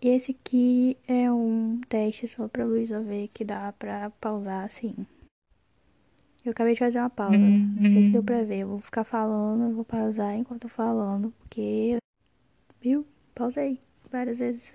e Esse aqui é um teste só pra Luísa ver que dá pra pausar assim. Eu acabei de fazer uma pausa. Não sei se deu pra uhum. ver. Eu vou ficar falando, vou pausar enquanto eu tô falando, porque. Viu? Pausei várias vezes.